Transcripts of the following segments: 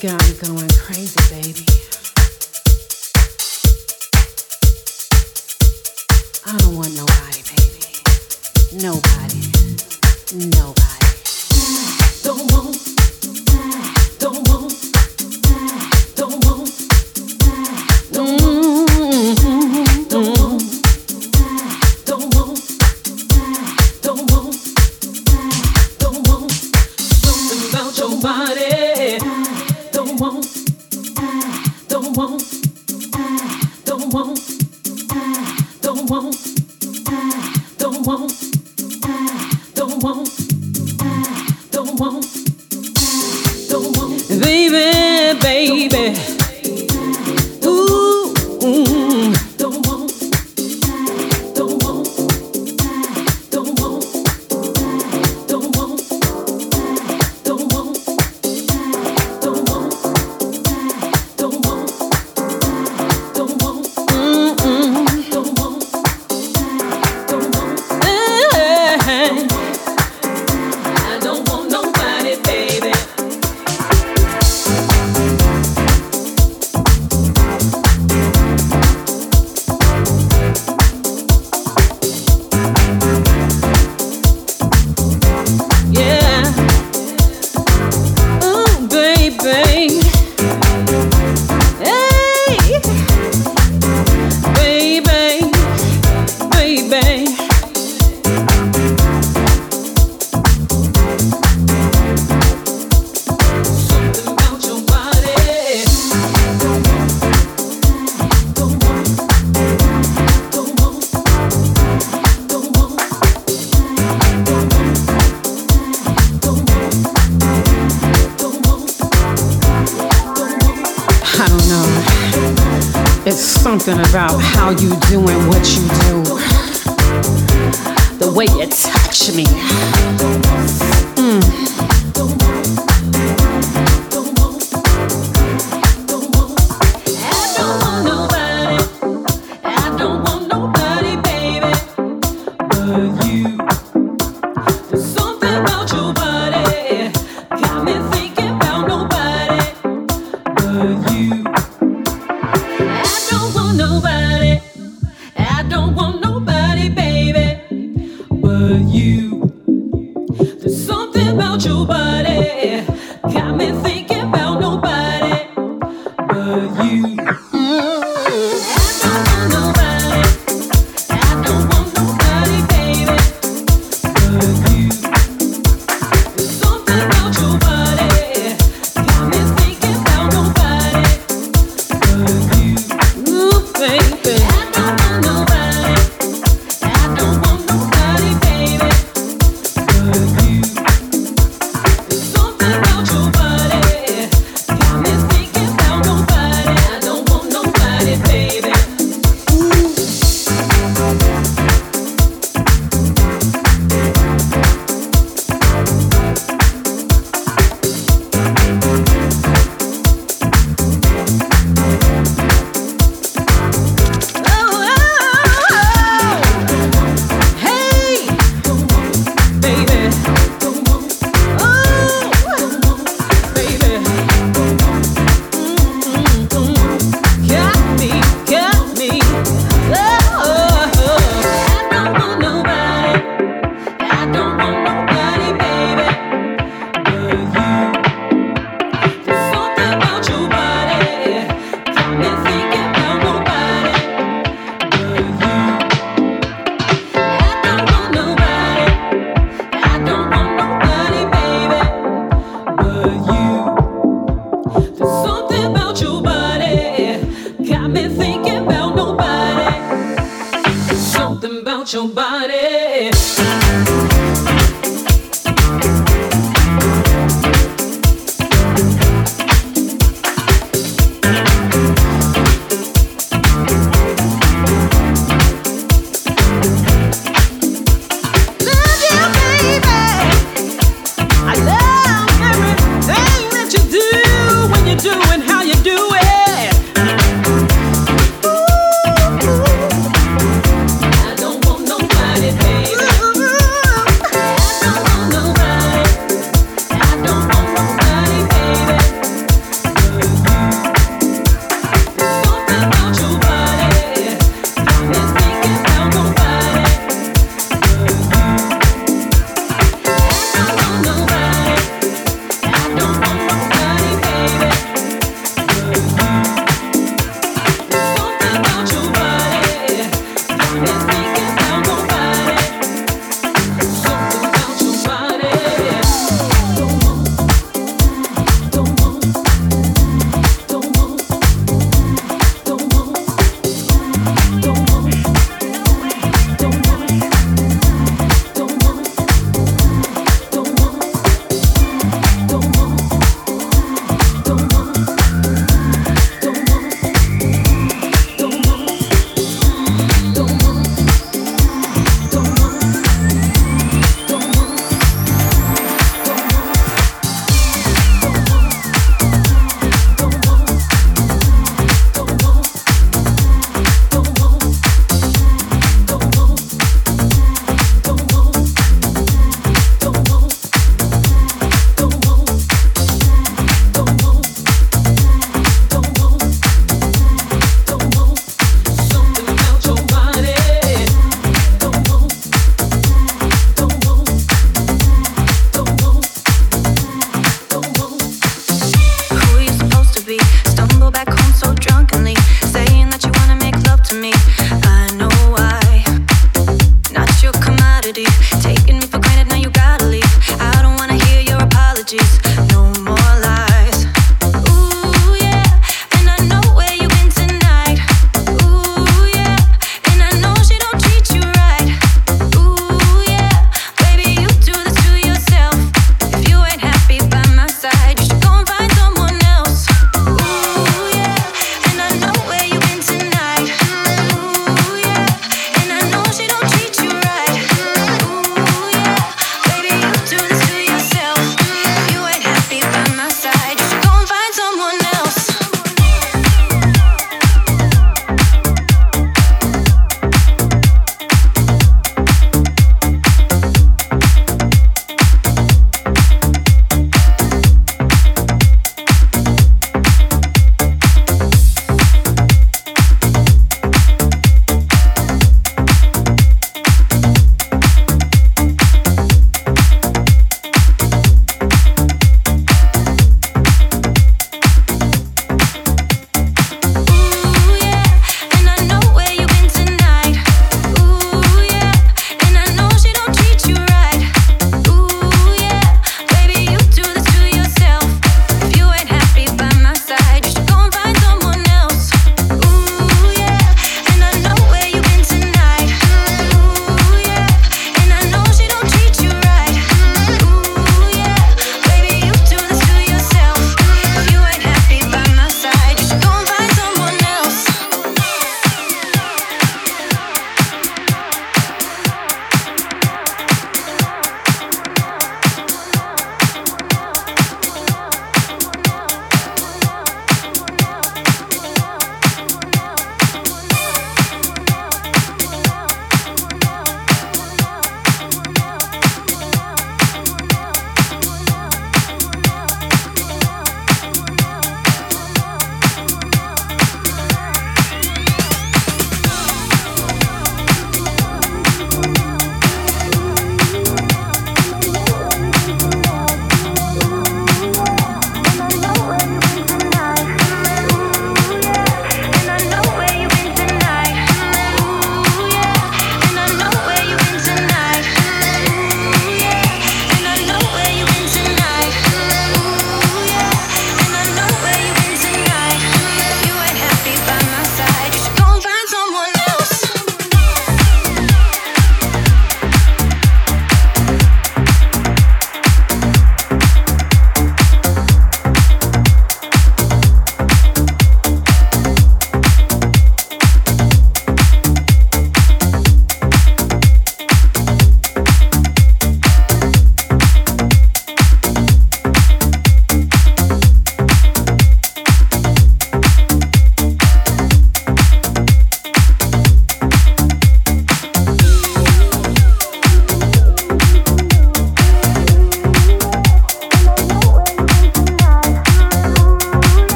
Got me going crazy, baby. I don't want nobody, baby. Nobody. Nobody.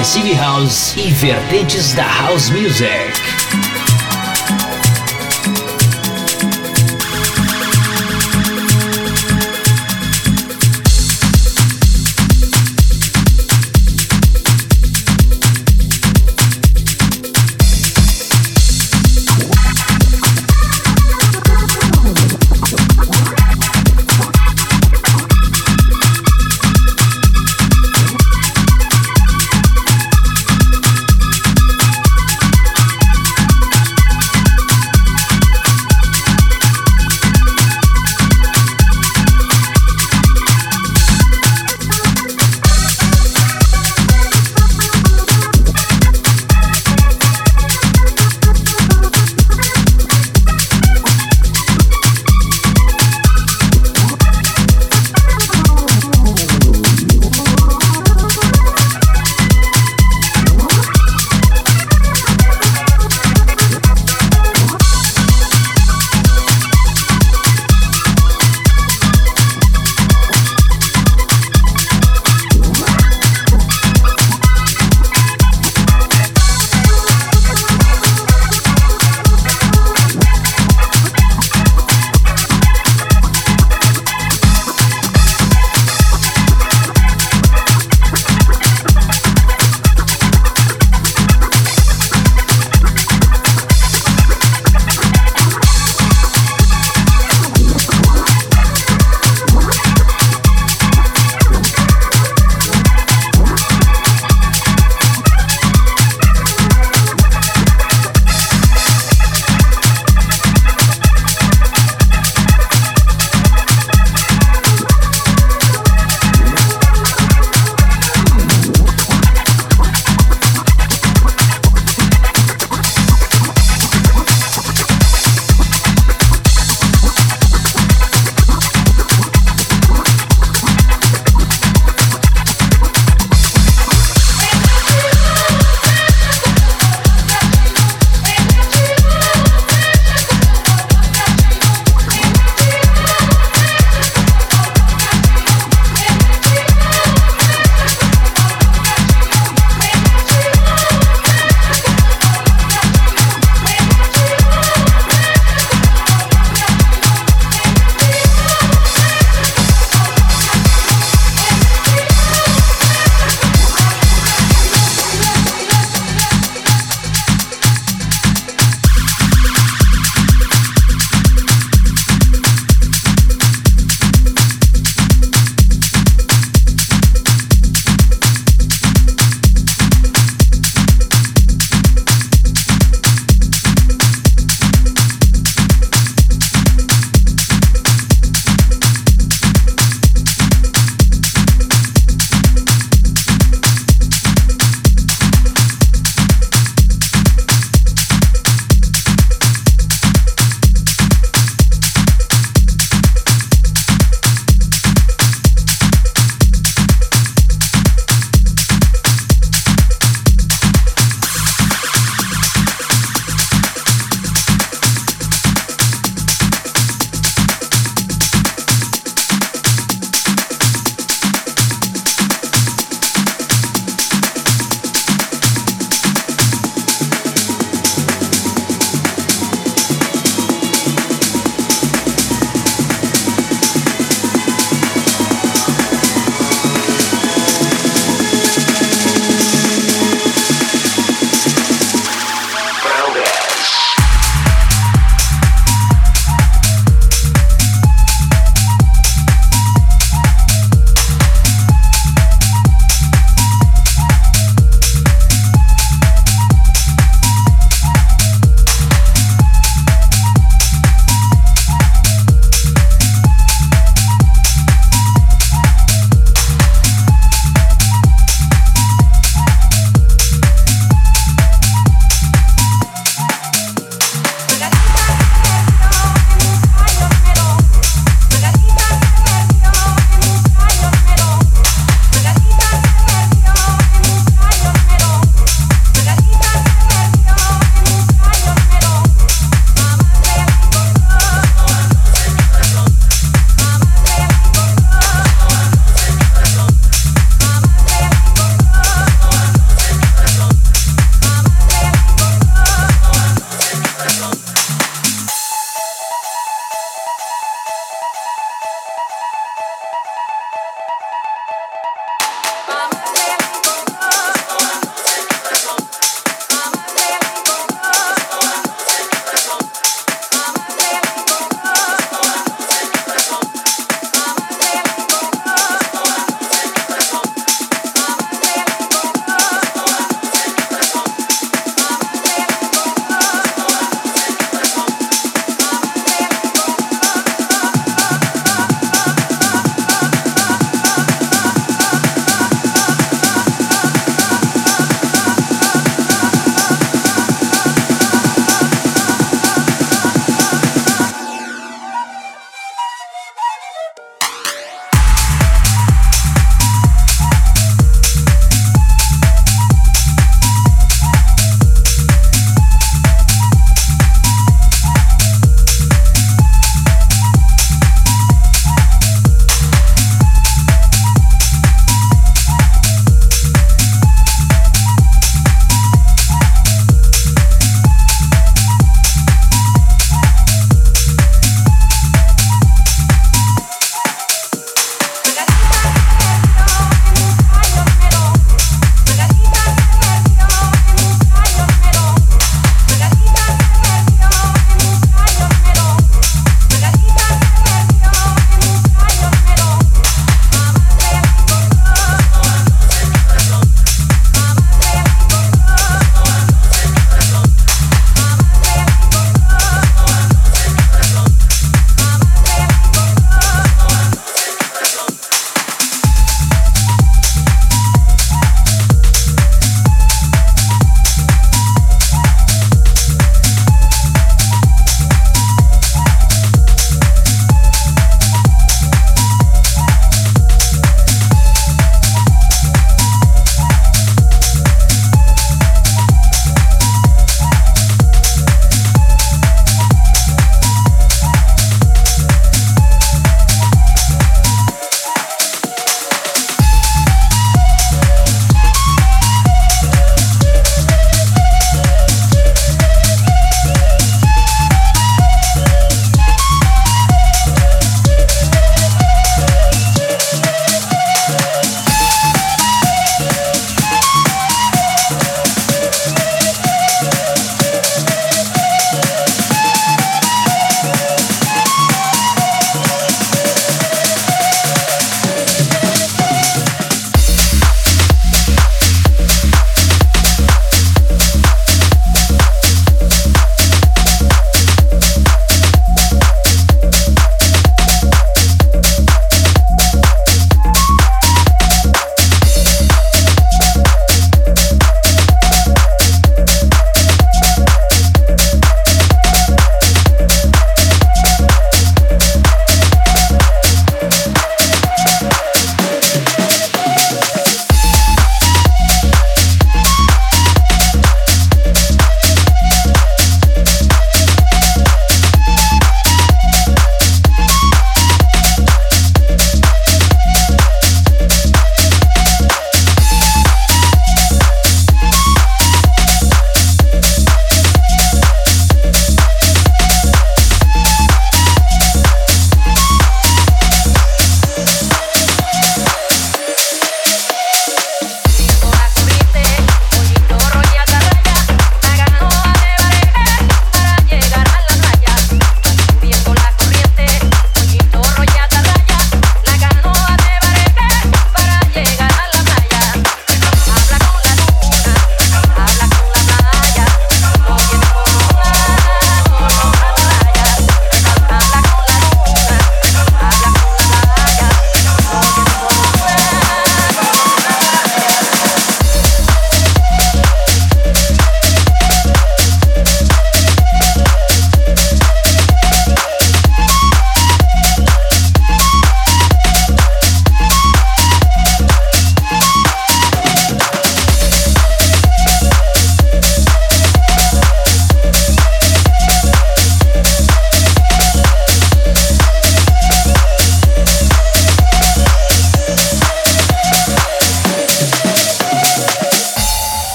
Progressive House e vertentes da House Music.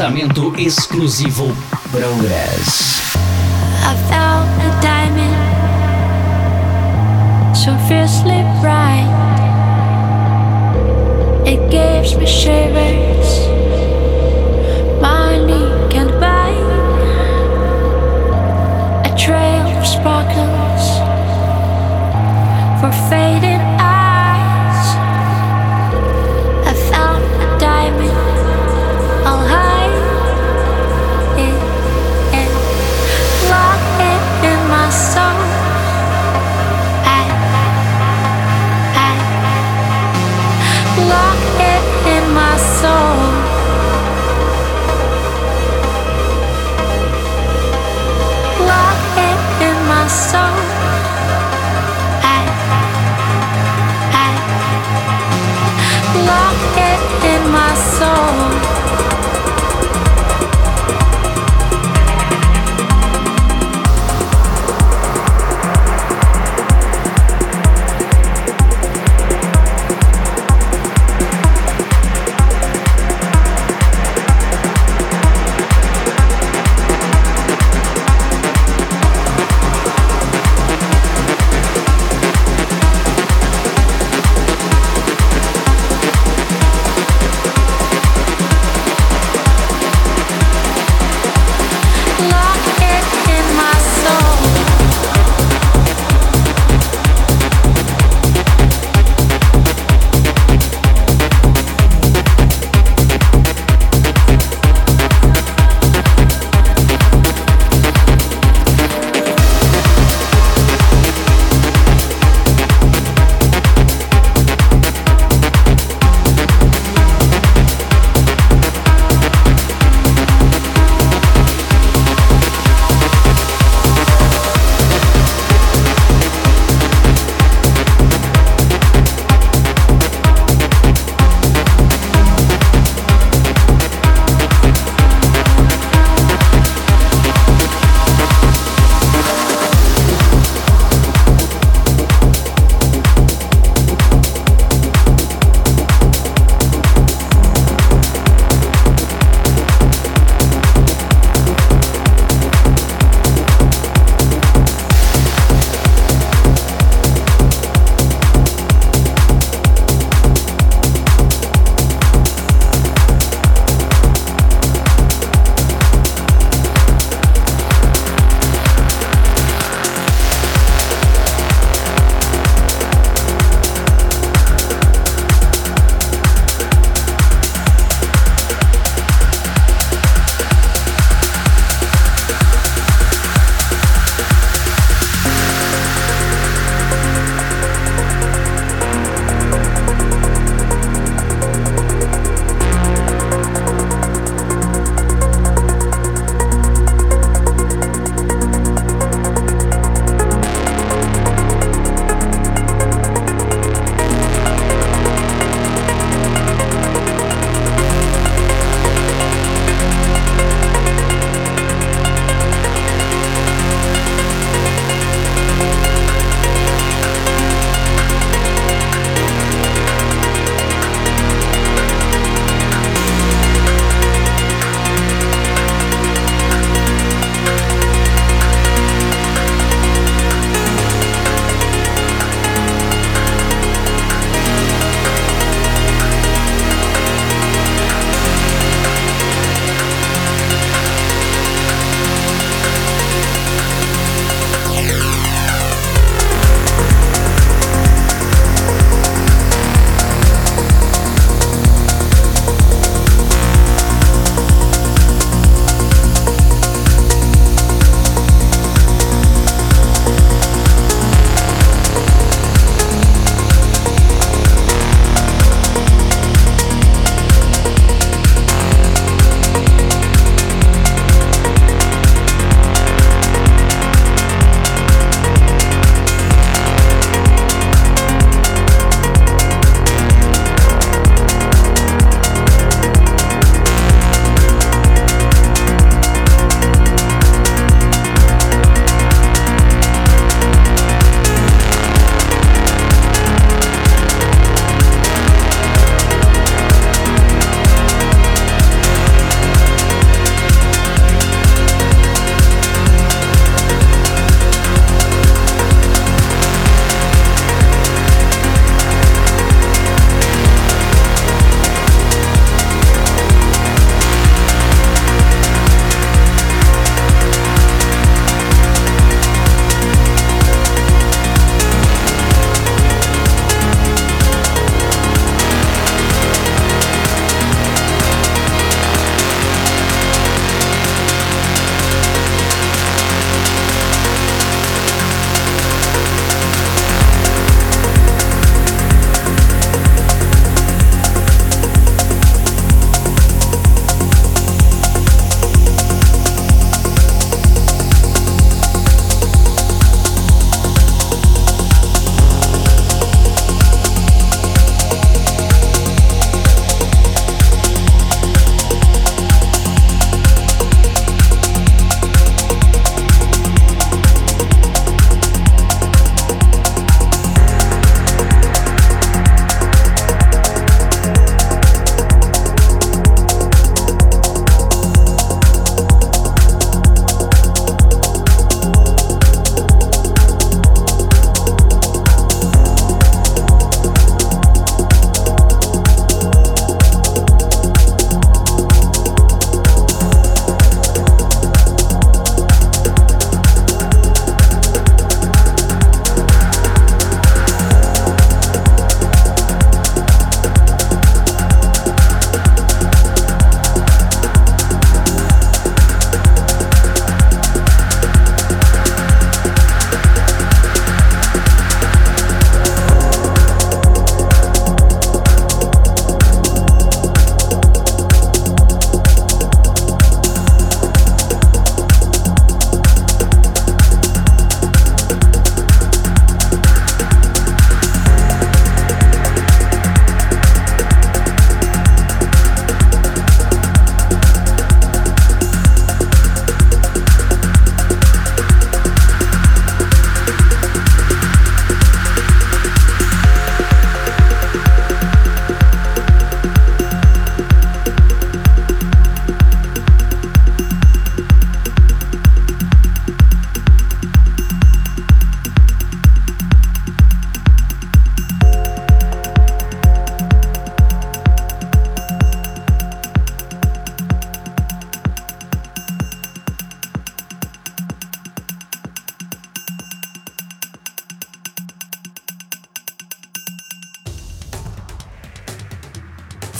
lançamento exclusivo Progress. I found a diamond so fiercely bright. It gives me shivers.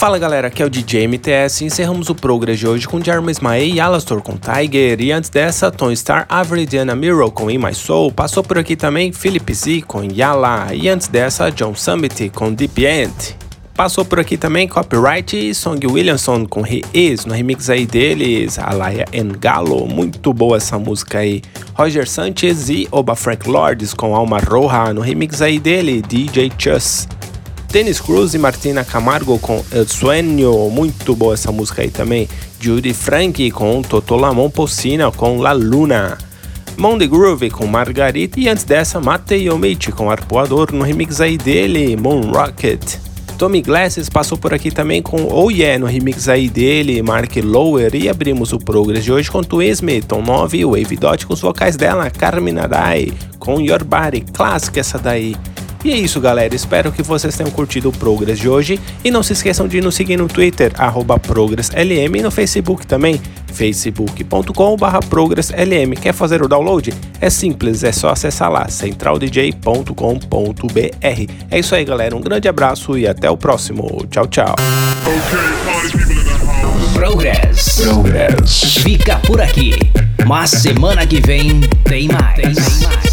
Fala galera, aqui é o DJ MTS e encerramos o Progress de hoje com Jeremy Ismael e Alastor com Tiger e antes dessa Tom Star, Avery Diana Miro com In My Soul, passou por aqui também Philip Z com Yala e antes dessa John Summit com Deep End. Passou por aqui também Copyright e Song Williamson com He Is, no remix aí deles, Alaya and Galo, muito boa essa música aí. Roger Sanchez e Oba Frank Lords com Alma Roja, no remix aí dele, DJ Chus. Dennis Cruz e Martina Camargo com El Sueño, muito boa essa música aí também. Judy Frank com Toto Lamon Pocina com La Luna. Monday Groove com Margarita e antes dessa Matei Omiti com Arpoador no remix aí dele, Moon Rocket. Tommy Glasses passou por aqui também com Oh Yeah no remix aí dele, Mark Lower e abrimos o Progress de hoje com Twisme, Tom 9 e Wave Dot com os vocais dela, Carmina Dai, com Your Body, clássica essa daí. E é isso, galera. Espero que vocês tenham curtido o Progress de hoje. E não se esqueçam de nos seguir no Twitter, ProgressLM e no Facebook também, facebook.com.br ProgressLM. Quer fazer o download? É simples, é só acessar lá, centraldj.com.br. É isso aí, galera. Um grande abraço e até o próximo. Tchau, tchau. Progress. Progress. Fica por aqui. Mas semana que vem tem mais. Tem mais.